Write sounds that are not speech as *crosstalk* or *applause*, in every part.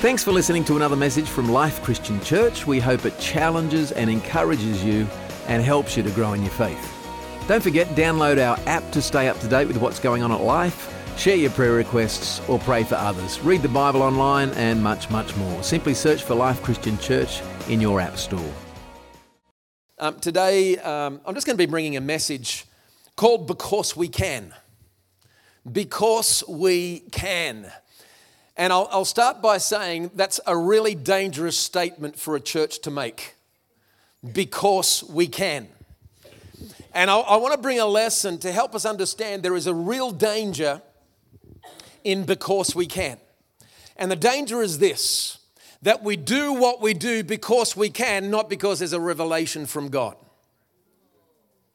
Thanks for listening to another message from Life Christian Church. We hope it challenges and encourages you and helps you to grow in your faith. Don't forget, download our app to stay up to date with what's going on at Life, share your prayer requests, or pray for others. Read the Bible online and much, much more. Simply search for Life Christian Church in your app store. Um, today, um, I'm just going to be bringing a message called Because We Can. Because We Can. And I'll, I'll start by saying that's a really dangerous statement for a church to make because we can. And I, I want to bring a lesson to help us understand there is a real danger in because we can. And the danger is this that we do what we do because we can, not because there's a revelation from God.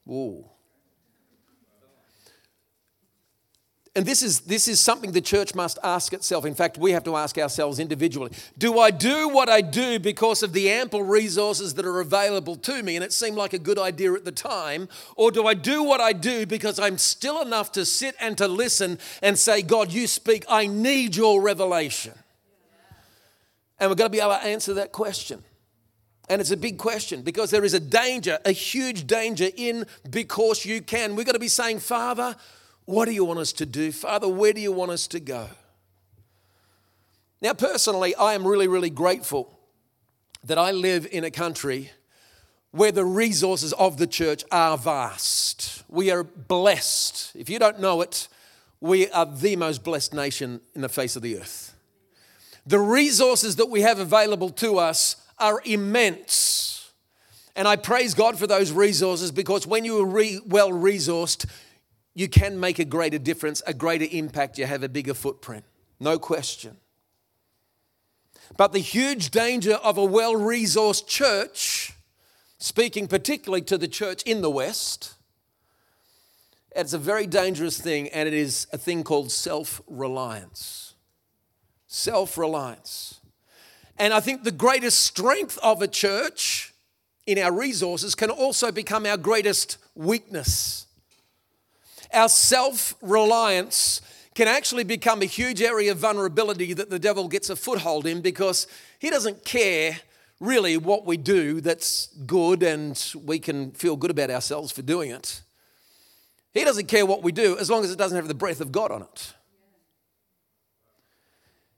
Ooh. And this is, this is something the church must ask itself. In fact, we have to ask ourselves individually Do I do what I do because of the ample resources that are available to me and it seemed like a good idea at the time? Or do I do what I do because I'm still enough to sit and to listen and say, God, you speak, I need your revelation? And we're going to be able to answer that question. And it's a big question because there is a danger, a huge danger in because you can. We've got to be saying, Father, what do you want us to do? Father, where do you want us to go? Now, personally, I am really, really grateful that I live in a country where the resources of the church are vast. We are blessed. If you don't know it, we are the most blessed nation in the face of the earth. The resources that we have available to us are immense. And I praise God for those resources because when you are re- well resourced, you can make a greater difference, a greater impact, you have a bigger footprint. No question. But the huge danger of a well resourced church, speaking particularly to the church in the West, it's a very dangerous thing, and it is a thing called self reliance. Self reliance. And I think the greatest strength of a church in our resources can also become our greatest weakness our self reliance can actually become a huge area of vulnerability that the devil gets a foothold in because he doesn't care really what we do that's good and we can feel good about ourselves for doing it. He doesn't care what we do as long as it doesn't have the breath of God on it.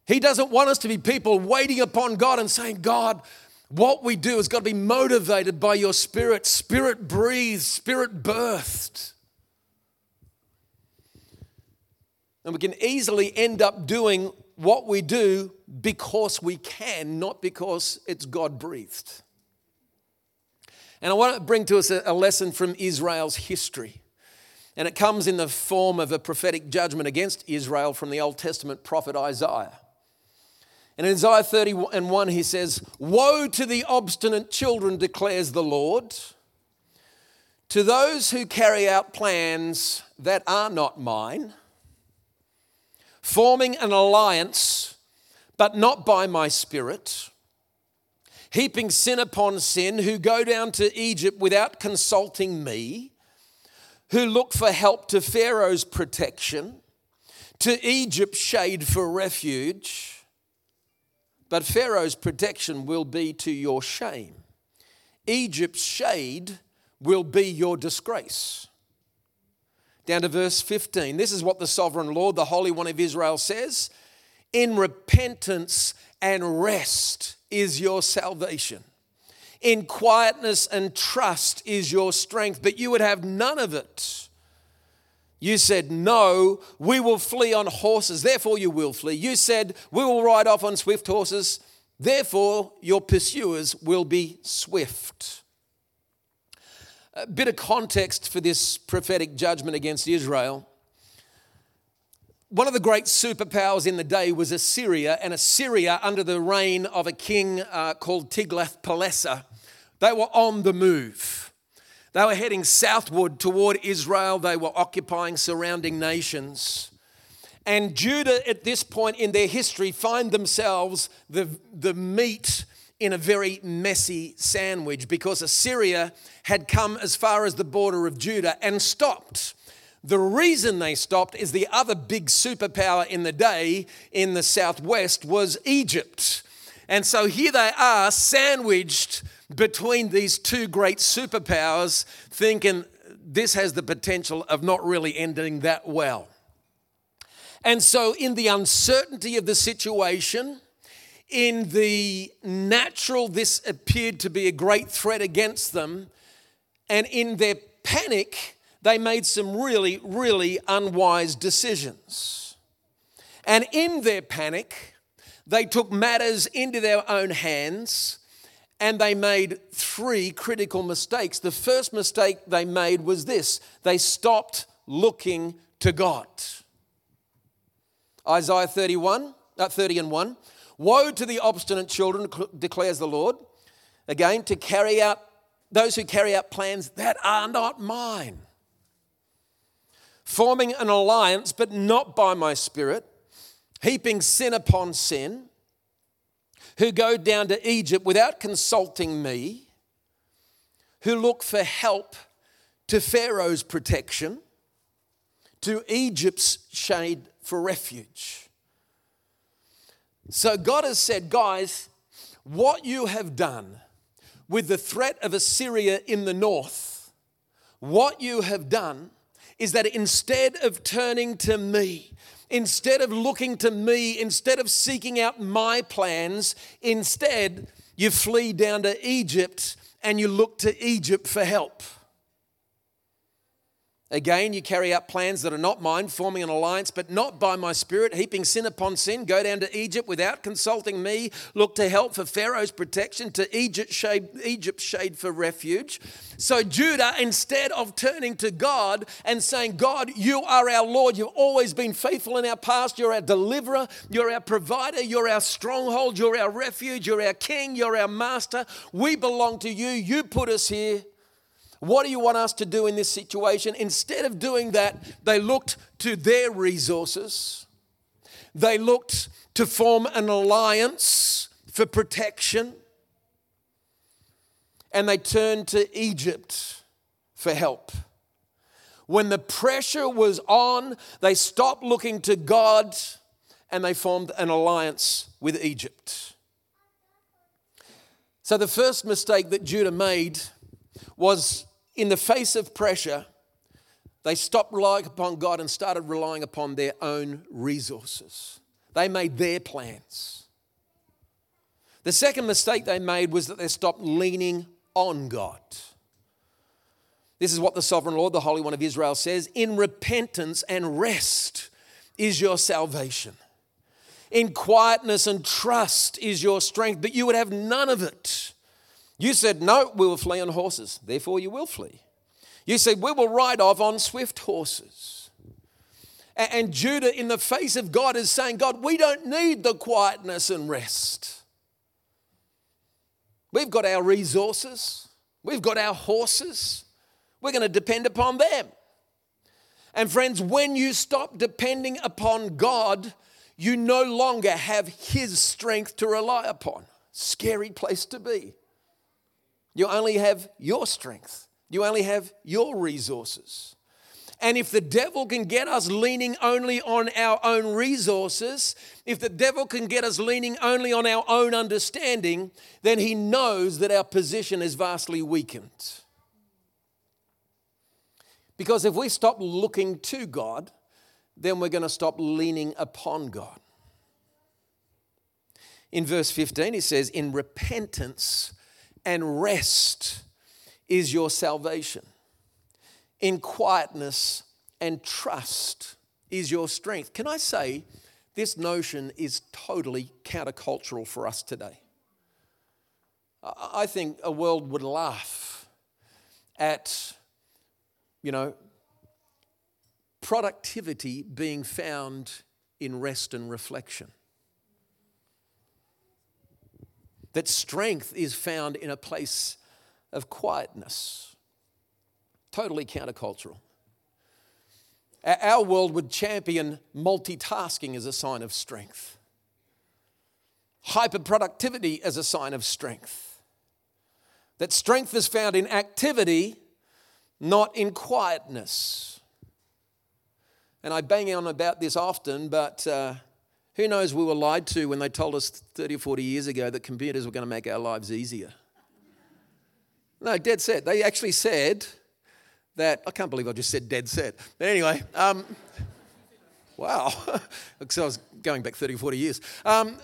He doesn't want us to be people waiting upon God and saying, God, what we do has got to be motivated by your spirit, spirit breathed, spirit birthed. And we can easily end up doing what we do because we can, not because it's God breathed. And I want to bring to us a, lesson from Israel's history. And it comes in the form of a prophetic judgment against Israel from the Old Testament prophet Isaiah. And in Isaiah 30 and 1, he says, Woe to the obstinate children, declares the Lord, to those who carry out plans that are not mine forming an alliance, but not by my spirit, heaping sin upon sin, who go down to Egypt without consulting me, who look for help to Pharaoh's protection, to Egypt's shade for refuge. But Pharaoh's protection will be to your shame. Egypt's shade will be your disgrace down to verse 15. This is what the sovereign Lord, the Holy One of Israel, says In repentance and rest is your salvation. In quietness and trust is your strength, but you would have none of it. You said, No, we will flee on horses, therefore you will flee. You said, We will ride off on swift horses, therefore your pursuers will be swift. A bit of context for this prophetic judgment against Israel. One of the great superpowers in the day was Assyria, and Assyria, under the reign of a king uh, called Tiglath-Pileser, they were on the move. They were heading southward toward Israel. They were occupying surrounding nations. And Judah, at this point in their history, find themselves the, the meat in a very messy sandwich because Assyria had come as far as the border of Judah and stopped. The reason they stopped is the other big superpower in the day in the southwest was Egypt. And so here they are sandwiched between these two great superpowers, thinking this has the potential of not really ending that well. And so, in the uncertainty of the situation, in the natural, this appeared to be a great threat against them. And in their panic, they made some really, really unwise decisions. And in their panic, they took matters into their own hands and they made three critical mistakes. The first mistake they made was this they stopped looking to God. Isaiah 31, uh, 30 and 1. Woe to the obstinate children, declares the Lord, again, to carry out those who carry out plans that are not mine, forming an alliance, but not by my spirit, heaping sin upon sin, who go down to Egypt without consulting me, who look for help to Pharaoh's protection, to Egypt's shade for refuge. So God has said, guys, what you have done with the threat of Assyria in the north, what you have done is that instead of turning to me, instead of looking to me, instead of seeking out my plans, instead you flee down to Egypt and you look to Egypt for help. Again, you carry out plans that are not mine, forming an alliance, but not by my spirit, heaping sin upon sin. Go down to Egypt without consulting me. Look to help for Pharaoh's protection, to Egypt shade, Egypt's shade for refuge. So Judah, instead of turning to God and saying, God, you are our Lord, you've always been faithful in our past, you're our deliverer, you're our provider, you're our stronghold, you're our refuge, you're our king, you're our master. We belong to you. You put us here. What do you want us to do in this situation? Instead of doing that, they looked to their resources. They looked to form an alliance for protection. And they turned to Egypt for help. When the pressure was on, they stopped looking to God and they formed an alliance with Egypt. So, the first mistake that Judah made was in the face of pressure, they stopped relying upon God and started relying upon their own resources. They made their plans. The second mistake they made was that they stopped leaning on God. This is what the sovereign Lord, the Holy One of Israel, says In repentance and rest is your salvation. In quietness and trust is your strength, but you would have none of it you said, No, we will flee on horses, therefore you will flee. You said, We will ride off on swift horses. And Judah, in the face of God, is saying, God, we don't need the quietness and rest. We've got our resources, we've got our horses, we're going to depend upon them. And friends, when you stop depending upon God, you no longer have His strength to rely upon. Scary place to be. You only have your strength, you only have your resources. And if the devil can get us leaning only on our own resources, if the devil can get us leaning only on our own understanding, then he knows that our position is vastly weakened. Because if we stop looking to God, then we're going to stop leaning upon God. In verse 15, he says, In repentance and rest is your salvation. In quietness and trust is your strength. Can I say this notion is totally countercultural for us today? I think a world would laugh at, you know, productivity being found in rest and reflection. That strength is found in a place of quietness. Totally countercultural. Our world would champion multitasking as a sign of strength, hyperproductivity as a sign of strength. That strength is found in activity, not in quietness. And I bang on about this often, but uh, who knows we were lied to when they told us 30 or 40 years ago that computers were going to make our lives easier. No, dead set. They actually said that, I can't believe I just said dead set. But anyway, um, wow. *laughs* because I was going back 30 or 40 years. Um,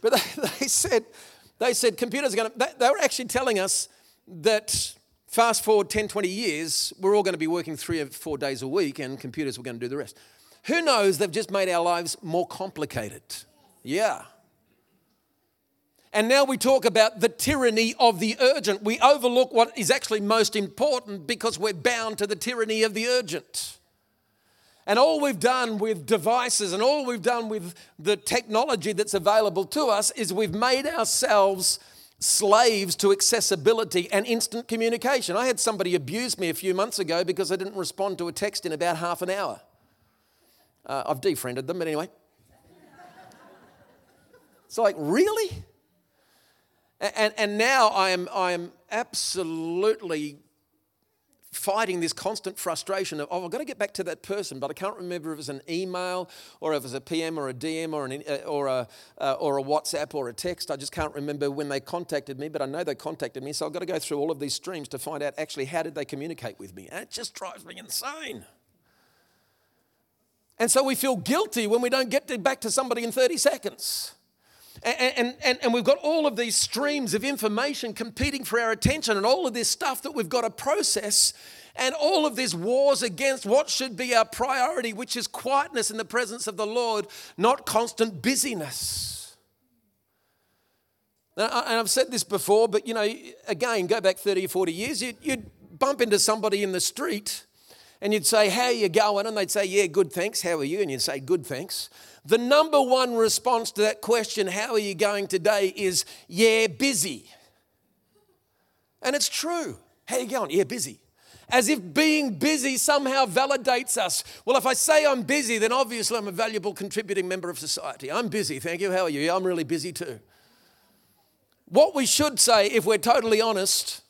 but they, *laughs* they, said, they said computers are going to, they, they were actually telling us that fast forward 10, 20 years, we're all going to be working three or four days a week and computers were going to do the rest. Who knows? They've just made our lives more complicated. Yeah. And now we talk about the tyranny of the urgent. We overlook what is actually most important because we're bound to the tyranny of the urgent. And all we've done with devices and all we've done with the technology that's available to us is we've made ourselves slaves to accessibility and instant communication. I had somebody abuse me a few months ago because I didn't respond to a text in about half an hour. Uh, I've defriended them, but anyway. It's like, really? And, and now I am, I am absolutely fighting this constant frustration of, oh, I've got to get back to that person, but I can't remember if it's an email or if it's a PM or a DM or, an, uh, or, a, uh, or a WhatsApp or a text. I just can't remember when they contacted me, but I know they contacted me, so I've got to go through all of these streams to find out actually how did they communicate with me. And it just drives me insane. And so we feel guilty when we don't get to back to somebody in 30 seconds. And, and, and, we've got all of these streams of information competing for our attention, and all of this stuff that we've got to process, and all of these wars against what should be our priority, which is quietness in the presence of the Lord, not constant busyness. And I've said this before, but you know, again, go back 30 or 40 years, you'd, you'd bump into somebody in the street and you'd say, How are you going? And they'd say, Yeah, good, thanks. How are you? And you'd say, Good, thanks. The number one response to that question, How are you going today? is, Yeah, busy. And it's true. How are you going? Yeah, busy. As if being busy somehow validates us. Well, if I say I'm busy, then obviously I'm a valuable contributing member of society. I'm busy, thank you. How are you? I'm really busy too. What we should say, if we're totally honest,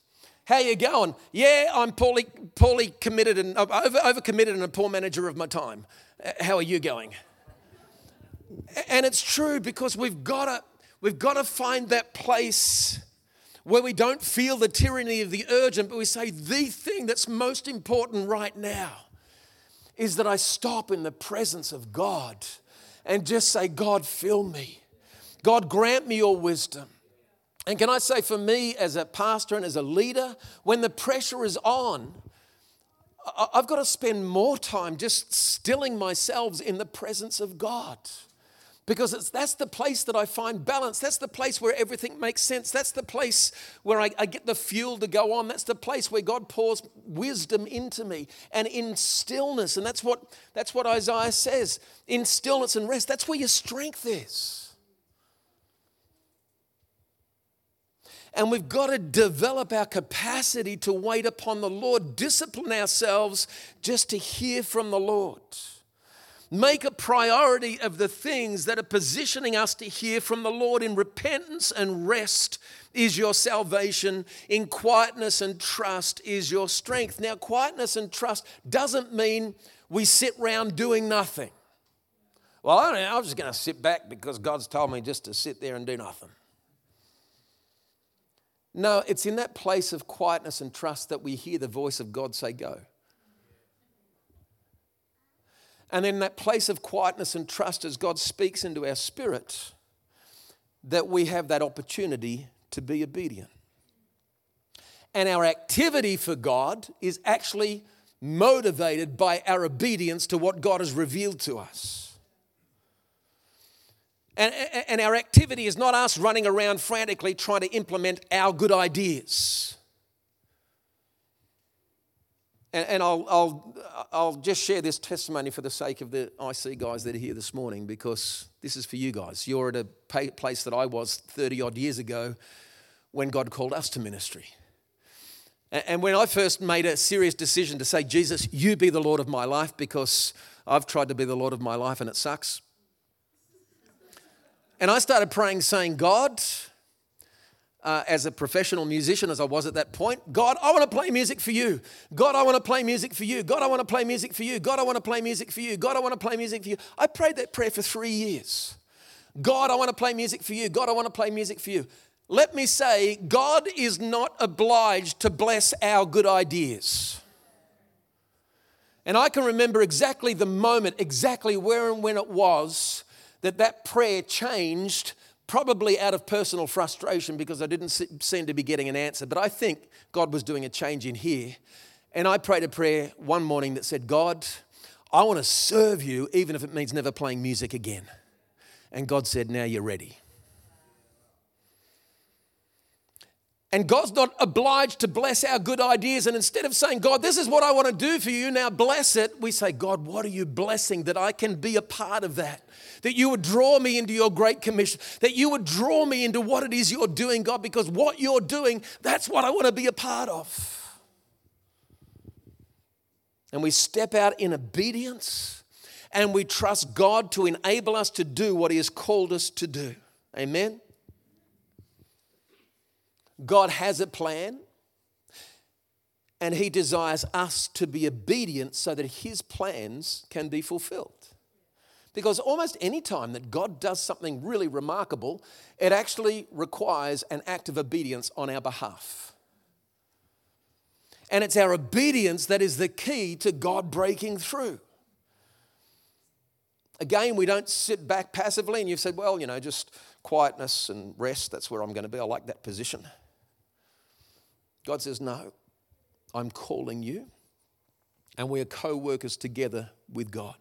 how are you going? Yeah, I'm poorly, poorly committed and over, over committed and a poor manager of my time. Uh, how are you going? And it's true because we've got to, we've got to find that place where we don't feel the tyranny of the urgent, but we say the thing that's most important right now is that I stop in the presence of God and just say, God, fill me. God, grant me your wisdom. And can I say, for me as a pastor and as a leader, when the pressure is on, I've got to spend more time just stilling myself in the presence of God. Because that's the place that I find balance. That's the place where everything makes sense. That's the place where I, I get the fuel to go on. That's the place where God pours wisdom into me and in stillness. And that's what, that's what Isaiah says in stillness and rest. That's where your strength is. And we've got to develop our capacity to wait upon the Lord, discipline ourselves just to hear from the Lord. Make a priority of the things that are positioning us to hear from the Lord in repentance and rest is your salvation. In quietness and trust is your strength. Now, quietness and trust doesn't mean we sit around doing nothing. Well, I don't know, I'm just going to sit back because God's told me just to sit there and do nothing. No, it's in that place of quietness and trust that we hear the voice of God say, Go. And in that place of quietness and trust, as God speaks into our spirit, that we have that opportunity to be obedient. And our activity for God is actually motivated by our obedience to what God has revealed to us. And, and our activity is not us running around frantically trying to implement our good ideas. And, and I'll, I'll, I'll just share this testimony for the sake of the IC guys that are here this morning because this is for you guys. You're at a place that I was 30 odd years ago when God called us to ministry. And when I first made a serious decision to say, Jesus, you be the Lord of my life, because I've tried to be the Lord of my life and it sucks. And I started praying, saying, God, uh, as a professional musician as I was at that point. God, I want to play music for you. God, I want to play music for you. God, I want to play music for you. God, I want to play music for you. God, I want to play music for you. I prayed that prayer for three years. God, I want to play music for you. God, I want to play music for you. Let me say, God is not obliged to bless our good ideas. And I can remember exactly the moment, exactly where and when it was that that prayer changed probably out of personal frustration because I didn't seem to be getting an answer. But I think God was doing a change in here. And I prayed a prayer one morning that said, God, I want to serve you even if it means never playing music again. And God said, Now you're ready. And God's not obliged to bless our good ideas. And instead of saying, God, this is what I want to do for you, now bless it, we say, God, what are you blessing that I can be a part of that? That you would draw me into your great commission, that you would draw me into what it is you're doing, God, because what you're doing, that's what I want to be a part of. And we step out in obedience and we trust God to enable us to do what He has called us to do. Amen. God has a plan and He desires us to be obedient so that His plans can be fulfilled. Because almost any time that God does something really remarkable, it actually requires an act of obedience on our behalf. And it's our obedience that is the key to God breaking through. Again, we don't sit back passively and you've said, well, you know, just quietness and rest, that's where I'm going to be. I like that position. God says, No, I'm calling you, and we are co workers together with God.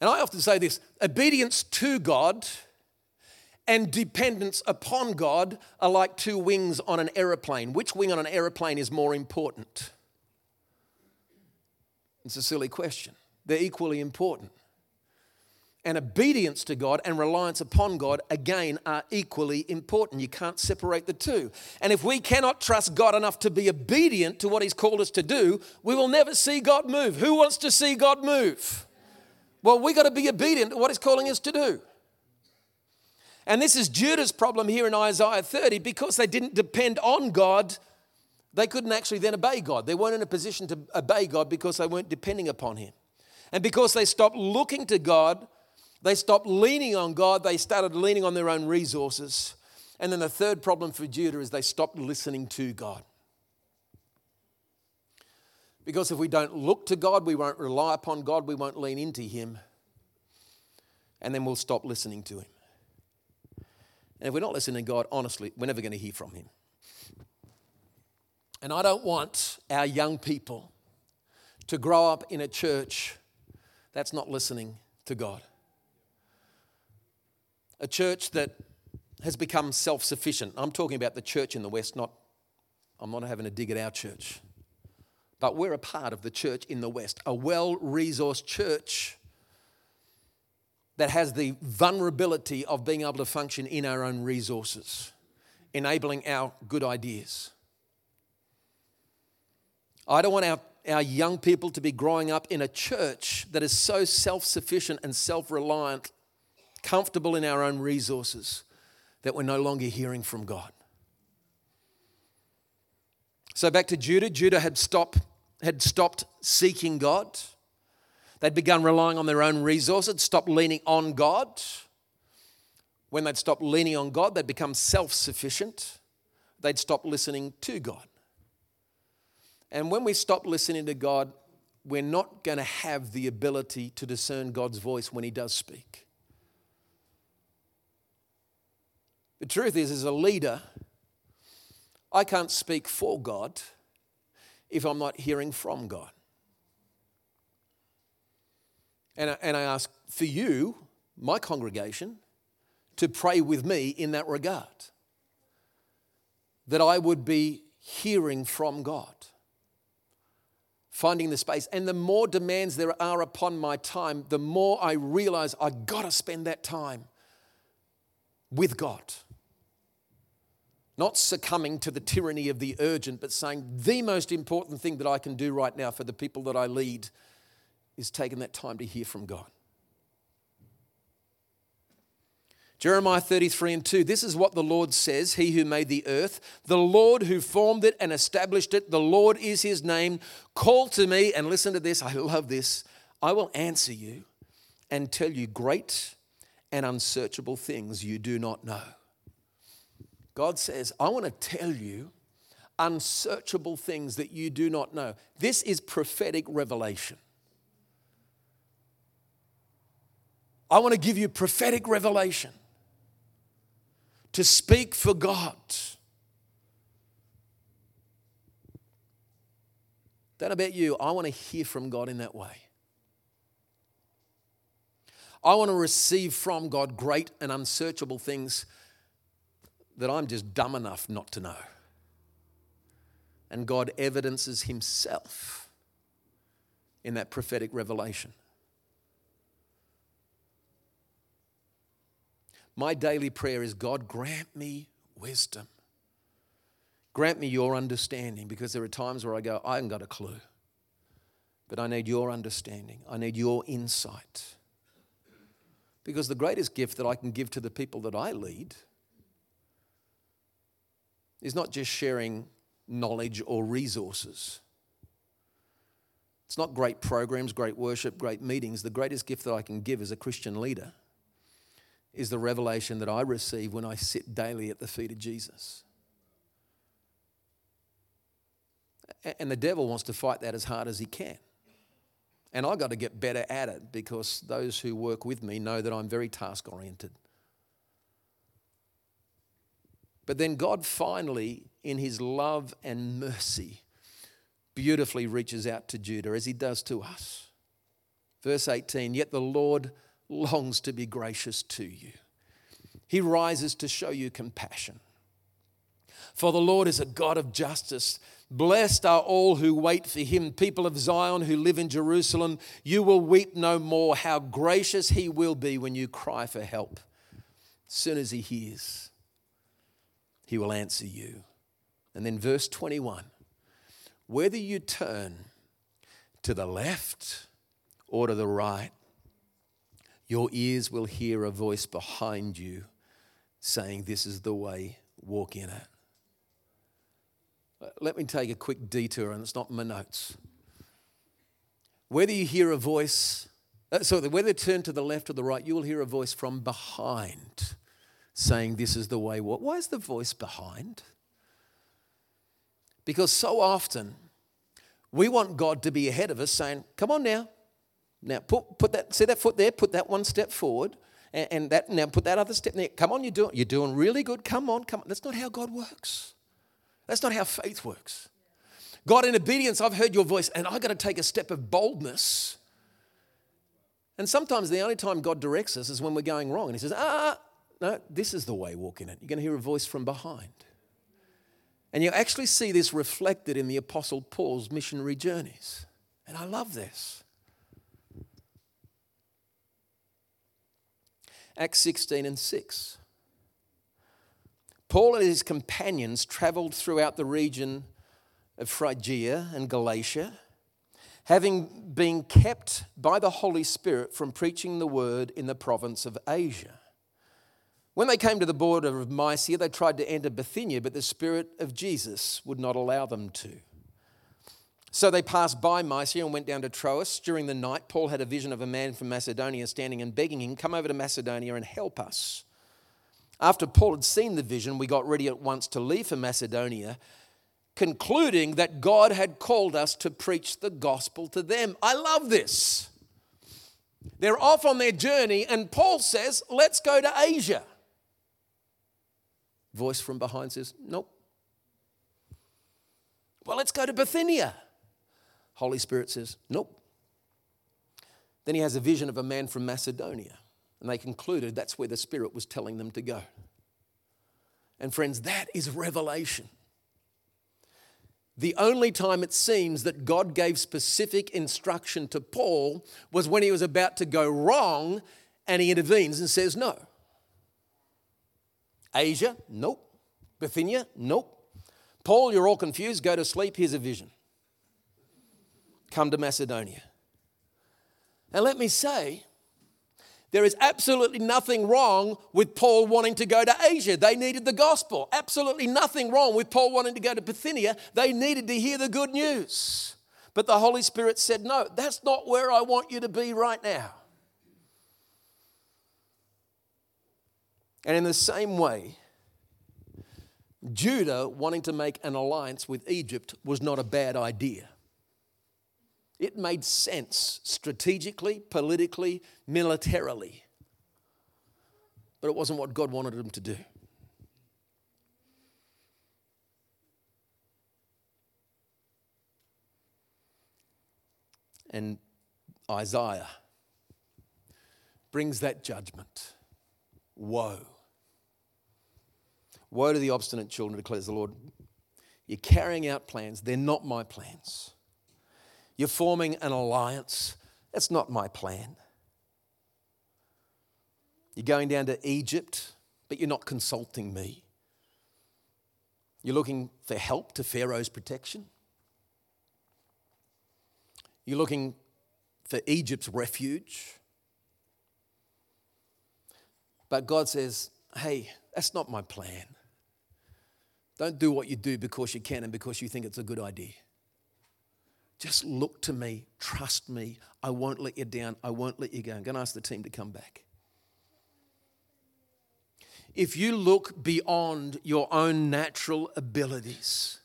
And I often say this obedience to God and dependence upon God are like two wings on an aeroplane. Which wing on an aeroplane is more important? It's a silly question. They're equally important and obedience to God and reliance upon God, again, are equally important. You can't separate the two. And if we cannot trust God enough to be obedient to what He's called us to do, we will never see God move. Who wants to see God move? Well, we've got to be obedient to what He's calling us to do. And this is Judah's problem here in Isaiah 30 because they didn't depend on God. They couldn't actually then obey God. They weren't in a position to obey God because they weren't depending upon Him. And because they stopped looking to God, they stopped leaning on God, they started leaning on their own resources. And then the third problem for Judah is they stopped listening to God. Because if we don't look to God, we won't rely upon God, we won't lean into Him, and then we'll stop listening to Him. And if we're not listening to God, honestly, we're never going to hear from Him. And I don't want our young people to grow up in a church that's not listening to God a church that has become self sufficient. I'm talking about the church in the West, not, I'm not having a dig at our church. But we're a part of the church in the West, a well resourced church that has the vulnerability of being able to function in our own resources, enabling our good ideas. I don't want our, our young people to be growing up in a church that is so self sufficient and self reliant comfortable in our own resources that we're no longer hearing from God. So back to Judah. Judah had stopped, had stopped seeking God. They'd begun relying on their own resources, stopped leaning on God. When they'd stopped leaning on God, they'd become self sufficient. They'd stop listening to God. And when we stop listening to God, we're not going to have the ability to discern God's voice when He does speak. The truth is, as a leader, I can't speak for God if I'm not hearing from God. And I, and I ask for you, my congregation, to pray with me in that regard. That I would be hearing from God, finding the space. And the more demands there are upon my time, the more I realize I gotta spend that time with God not succumbing to the tyranny of the urgent, but saying the most important thing that I can do right now for the people that I lead is taking that time to hear from God. Jeremiah 33 and 2. This is what the Lord says He who made the earth, the Lord who formed it and established it, the Lord is his name. Call to me and listen to this. I love this. I will answer you and tell you great and unsearchable things you do not know. God says, I want to tell you unsearchable things that you do not know. This is prophetic revelation. I want to give you prophetic revelation to speak for God. Don't about you. I want to hear from God in that way. I want to receive from God great and unsearchable things that I'm just dumb enough not to know. And God evidences Himself in that prophetic revelation. My daily prayer is God, grant me wisdom. Grant me your understanding because there are times where I go, I haven't got a clue. But I need your understanding, I need your insight. Because the greatest gift that I can give to the people that I lead is not just sharing knowledge or resources. It's not great programs, great worship, great meetings. The greatest gift that I can give as a Christian leader is the revelation that I receive when I sit daily at the feet of Jesus. And the devil wants to fight that as hard as he can. And I've got to get better at it because those who work with me know that I'm very task oriented. But then God finally, in his love and mercy, beautifully reaches out to Judah as he does to us. Verse 18 Yet the Lord longs to be gracious to you. He rises to show you compassion. For the Lord is a God of justice. Blessed are all who wait for him, people of Zion who live in Jerusalem. You will weep no more. How gracious he will be when you cry for help. Soon as he hears, he will answer you. And then, verse 21 whether you turn to the left or to the right, your ears will hear a voice behind you saying, This is the way, walk in it. Let me take a quick detour, and it's not my notes. Whether you hear a voice, uh, so whether turn to the left or the right, you will hear a voice from behind saying, This is the way, walk. Why is the voice behind? Because so often we want God to be ahead of us saying, Come on now, now put, put that, see that foot there, put that one step forward, and, and that now put that other step there. Come on, you're doing, you're doing really good. Come on, come on. That's not how God works. That's not how faith works. God, in obedience, I've heard your voice, and I've got to take a step of boldness. And sometimes the only time God directs us is when we're going wrong. And He says, ah, no, this is the way, walk in it. You're going to hear a voice from behind. And you actually see this reflected in the Apostle Paul's missionary journeys. And I love this. Acts 16 and 6. Paul and his companions traveled throughout the region of Phrygia and Galatia, having been kept by the Holy Spirit from preaching the word in the province of Asia. When they came to the border of Mysia, they tried to enter Bithynia, but the Spirit of Jesus would not allow them to. So they passed by Mysia and went down to Troas. During the night, Paul had a vision of a man from Macedonia standing and begging him, Come over to Macedonia and help us. After Paul had seen the vision, we got ready at once to leave for Macedonia, concluding that God had called us to preach the gospel to them. I love this. They're off on their journey, and Paul says, Let's go to Asia. Voice from behind says, Nope. Well, let's go to Bithynia. Holy Spirit says, Nope. Then he has a vision of a man from Macedonia, and they concluded that's where the Spirit was telling them to go. And friends, that is revelation. The only time it seems that God gave specific instruction to Paul was when he was about to go wrong and he intervenes and says, No. Asia? Nope. Bithynia? Nope. Paul, you're all confused. Go to sleep. Here's a vision come to Macedonia. And let me say, There is absolutely nothing wrong with Paul wanting to go to Asia. They needed the gospel. Absolutely nothing wrong with Paul wanting to go to Bithynia. They needed to hear the good news. But the Holy Spirit said, No, that's not where I want you to be right now. And in the same way, Judah wanting to make an alliance with Egypt was not a bad idea. It made sense strategically, politically, militarily. But it wasn't what God wanted them to do. And Isaiah brings that judgment. Woe. Woe to the obstinate children, declares the Lord. You're carrying out plans, they're not my plans. You're forming an alliance. That's not my plan. You're going down to Egypt, but you're not consulting me. You're looking for help to Pharaoh's protection. You're looking for Egypt's refuge. But God says, hey, that's not my plan. Don't do what you do because you can and because you think it's a good idea. Just look to me, trust me. I won't let you down. I won't let you go. I'm going to ask the team to come back. If you look beyond your own natural abilities,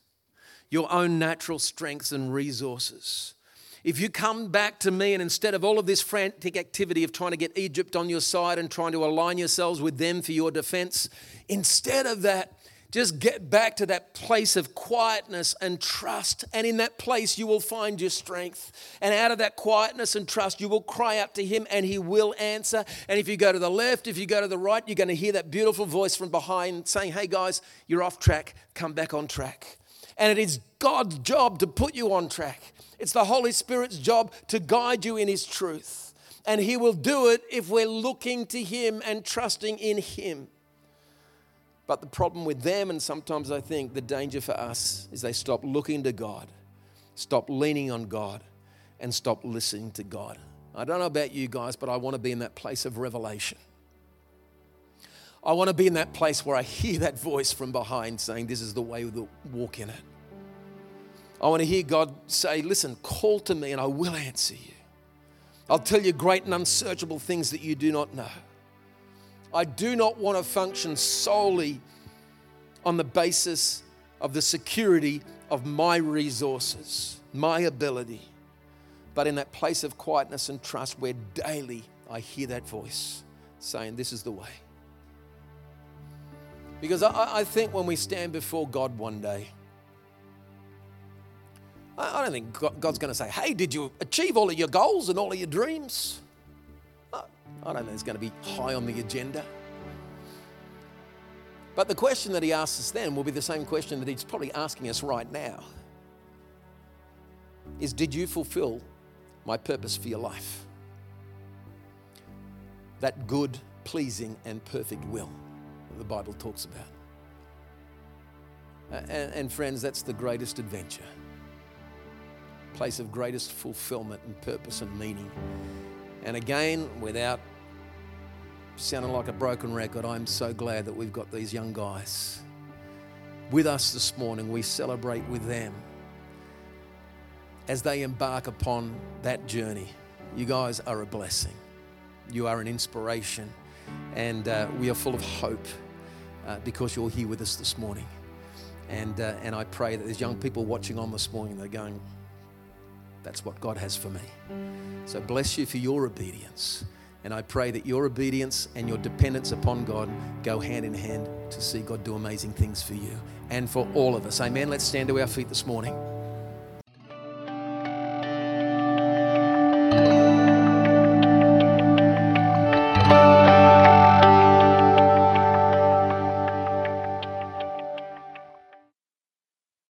your own natural strengths and resources, if you come back to me and instead of all of this frantic activity of trying to get Egypt on your side and trying to align yourselves with them for your defense, instead of that, just get back to that place of quietness and trust. And in that place, you will find your strength. And out of that quietness and trust, you will cry out to Him and He will answer. And if you go to the left, if you go to the right, you're going to hear that beautiful voice from behind saying, Hey guys, you're off track. Come back on track. And it is God's job to put you on track. It's the Holy Spirit's job to guide you in His truth. And He will do it if we're looking to Him and trusting in Him. But the problem with them, and sometimes I think the danger for us, is they stop looking to God, stop leaning on God, and stop listening to God. I don't know about you guys, but I want to be in that place of revelation. I want to be in that place where I hear that voice from behind saying, This is the way to walk in it. I want to hear God say, Listen, call to me and I will answer you. I'll tell you great and unsearchable things that you do not know. I do not want to function solely on the basis of the security of my resources, my ability, but in that place of quietness and trust where daily I hear that voice saying, This is the way. Because I, I think when we stand before God one day, I, I don't think God's going to say, Hey, did you achieve all of your goals and all of your dreams? I don't think it's going to be high on the agenda. But the question that he asks us then will be the same question that he's probably asking us right now is did you fulfill my purpose for your life? That good, pleasing, and perfect will the Bible talks about. And, and, friends, that's the greatest adventure. Place of greatest fulfillment and purpose and meaning. And again, without sounding like a broken record, I'm so glad that we've got these young guys with us this morning. We celebrate with them as they embark upon that journey. You guys are a blessing, you are an inspiration, and uh, we are full of hope uh, because you're here with us this morning. And, uh, and I pray that there's young people watching on this morning, they're going, That's what God has for me. So bless you for your obedience. And I pray that your obedience and your dependence upon God go hand in hand to see God do amazing things for you and for all of us. Amen. Let's stand to our feet this morning.